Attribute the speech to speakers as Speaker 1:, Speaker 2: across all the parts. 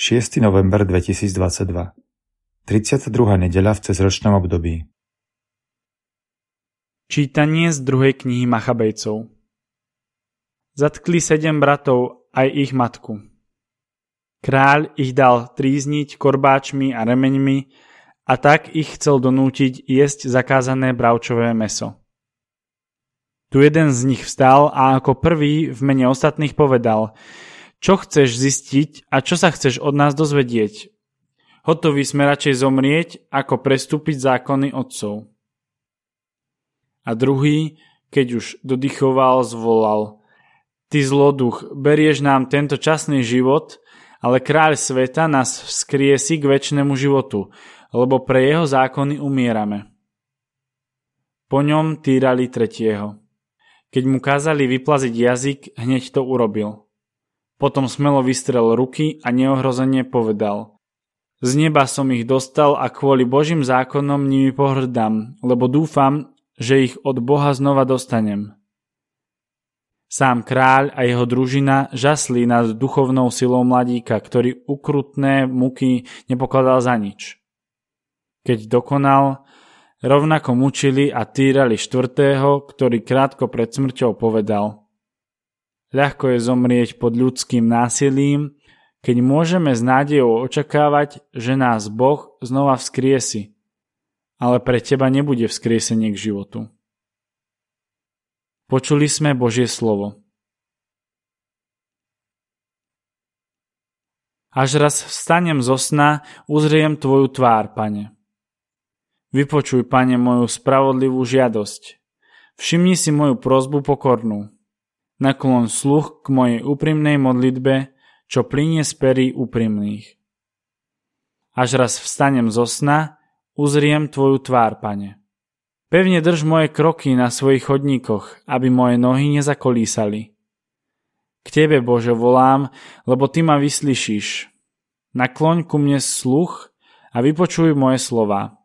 Speaker 1: 6. november 2022 32. nedeľa v cezročnom období
Speaker 2: Čítanie z druhej knihy Machabejcov Zatkli sedem bratov aj ich matku. Kráľ ich dal trízniť korbáčmi a remeňmi a tak ich chcel donútiť jesť zakázané bravčové meso. Tu jeden z nich vstal a ako prvý v mene ostatných povedal – čo chceš zistiť a čo sa chceš od nás dozvedieť? Hotoví sme radšej zomrieť, ako prestúpiť zákony otcov. A druhý, keď už dodychoval, zvolal. Ty zloduch, berieš nám tento časný život, ale kráľ sveta nás vzkriesi k väčšnému životu, lebo pre jeho zákony umierame. Po ňom týrali tretieho. Keď mu kázali vyplaziť jazyk, hneď to urobil. Potom smelo vystrel ruky a neohrozene povedal. Z neba som ich dostal a kvôli Božím zákonom nimi pohrdám, lebo dúfam, že ich od Boha znova dostanem. Sám kráľ a jeho družina žasli nad duchovnou silou mladíka, ktorý ukrutné muky nepokladal za nič. Keď dokonal, rovnako mučili a týrali štvrtého, ktorý krátko pred smrťou povedal – Ľahko je zomrieť pod ľudským násilím, keď môžeme s nádejou očakávať, že nás Boh znova vzkriesi. Ale pre teba nebude vzkriesenie k životu. Počuli sme Božie slovo. Až raz vstanem zo sna, uzriem Tvoju tvár, Pane. Vypočuj, Pane, moju spravodlivú žiadosť. Všimni si moju prozbu pokornú naklon sluch k mojej úprimnej modlitbe, čo plinie z perí úprimných. Až raz vstanem zo sna, uzriem Tvoju tvár, Pane. Pevne drž moje kroky na svojich chodníkoch, aby moje nohy nezakolísali. K Tebe, Bože, volám, lebo Ty ma vyslyšíš. Nakloň ku mne sluch a vypočuj moje slova.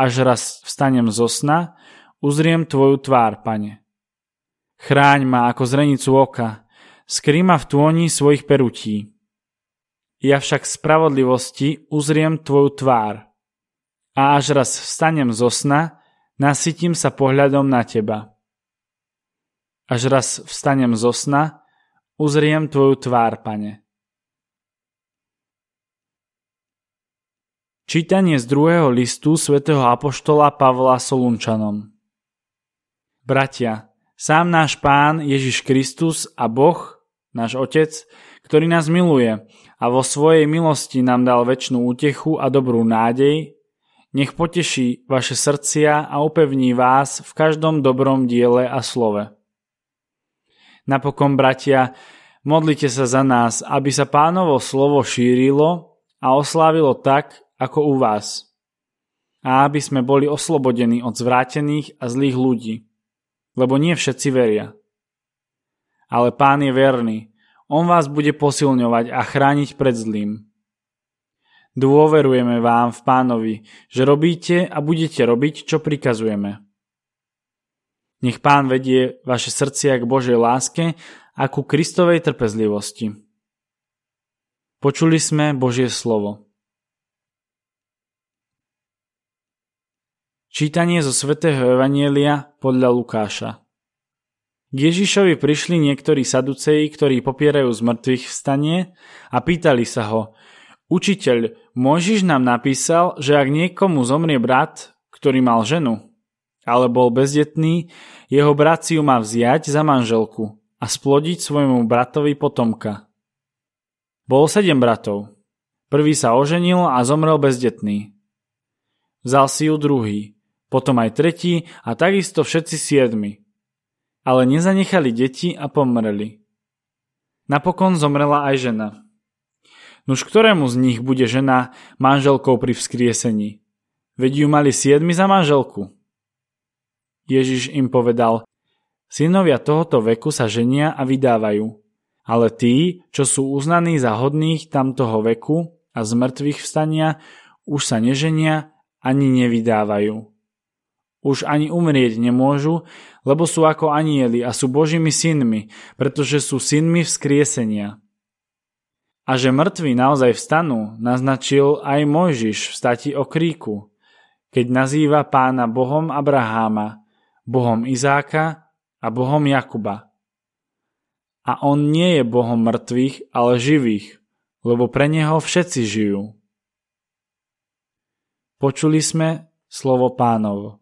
Speaker 2: Až raz vstanem zo sna, uzriem Tvoju tvár, Pane. Chráň ma ako zrenicu oka, skry ma v tôni svojich perutí. Ja však spravodlivosti uzriem tvoju tvár. A až raz vstanem zo sna, nasytím sa pohľadom na teba. Až raz vstanem zo sna, uzriem tvoju tvár, pane. Čítanie z druhého listu svätého Apoštola Pavla Solunčanom Bratia, Sám náš Pán Ježiš Kristus a Boh, náš Otec, ktorý nás miluje a vo svojej milosti nám dal väčšinu útechu a dobrú nádej, nech poteší vaše srdcia a upevní vás v každom dobrom diele a slove. Napokon, bratia, modlite sa za nás, aby sa pánovo slovo šírilo a oslávilo tak, ako u vás. A aby sme boli oslobodení od zvrátených a zlých ľudí lebo nie všetci veria. Ale pán je verný, on vás bude posilňovať a chrániť pred zlým. Dôverujeme vám v pánovi, že robíte a budete robiť, čo prikazujeme. Nech pán vedie vaše srdcia k Božej láske a ku Kristovej trpezlivosti. Počuli sme Božie slovo. Čítanie zo svätého Evanielia podľa Lukáša K Ježišovi prišli niektorí saduceji, ktorí popierajú z mŕtvych vstanie a pýtali sa ho Učiteľ, Mojžiš nám napísal, že ak niekomu zomrie brat, ktorý mal ženu, ale bol bezdetný, jeho brat si ju má vziať za manželku a splodiť svojmu bratovi potomka. Bol sedem bratov. Prvý sa oženil a zomrel bezdetný. Vzal si ju druhý potom aj tretí a takisto všetci siedmi. Ale nezanechali deti a pomreli. Napokon zomrela aj žena. Nuž ktorému z nich bude žena manželkou pri vzkriesení? Veď ju mali siedmi za manželku. Ježiš im povedal, synovia tohoto veku sa ženia a vydávajú, ale tí, čo sú uznaní za hodných tamtoho veku a z mŕtvych vstania, už sa neženia ani nevydávajú už ani umrieť nemôžu, lebo sú ako anieli a sú Božími synmi, pretože sú synmi vzkriesenia. A že mŕtvi naozaj vstanú, naznačil aj Mojžiš v stati o kríku, keď nazýva pána Bohom Abraháma, Bohom Izáka a Bohom Jakuba. A on nie je Bohom mŕtvych, ale živých, lebo pre neho všetci žijú. Počuli sme slovo pánovo.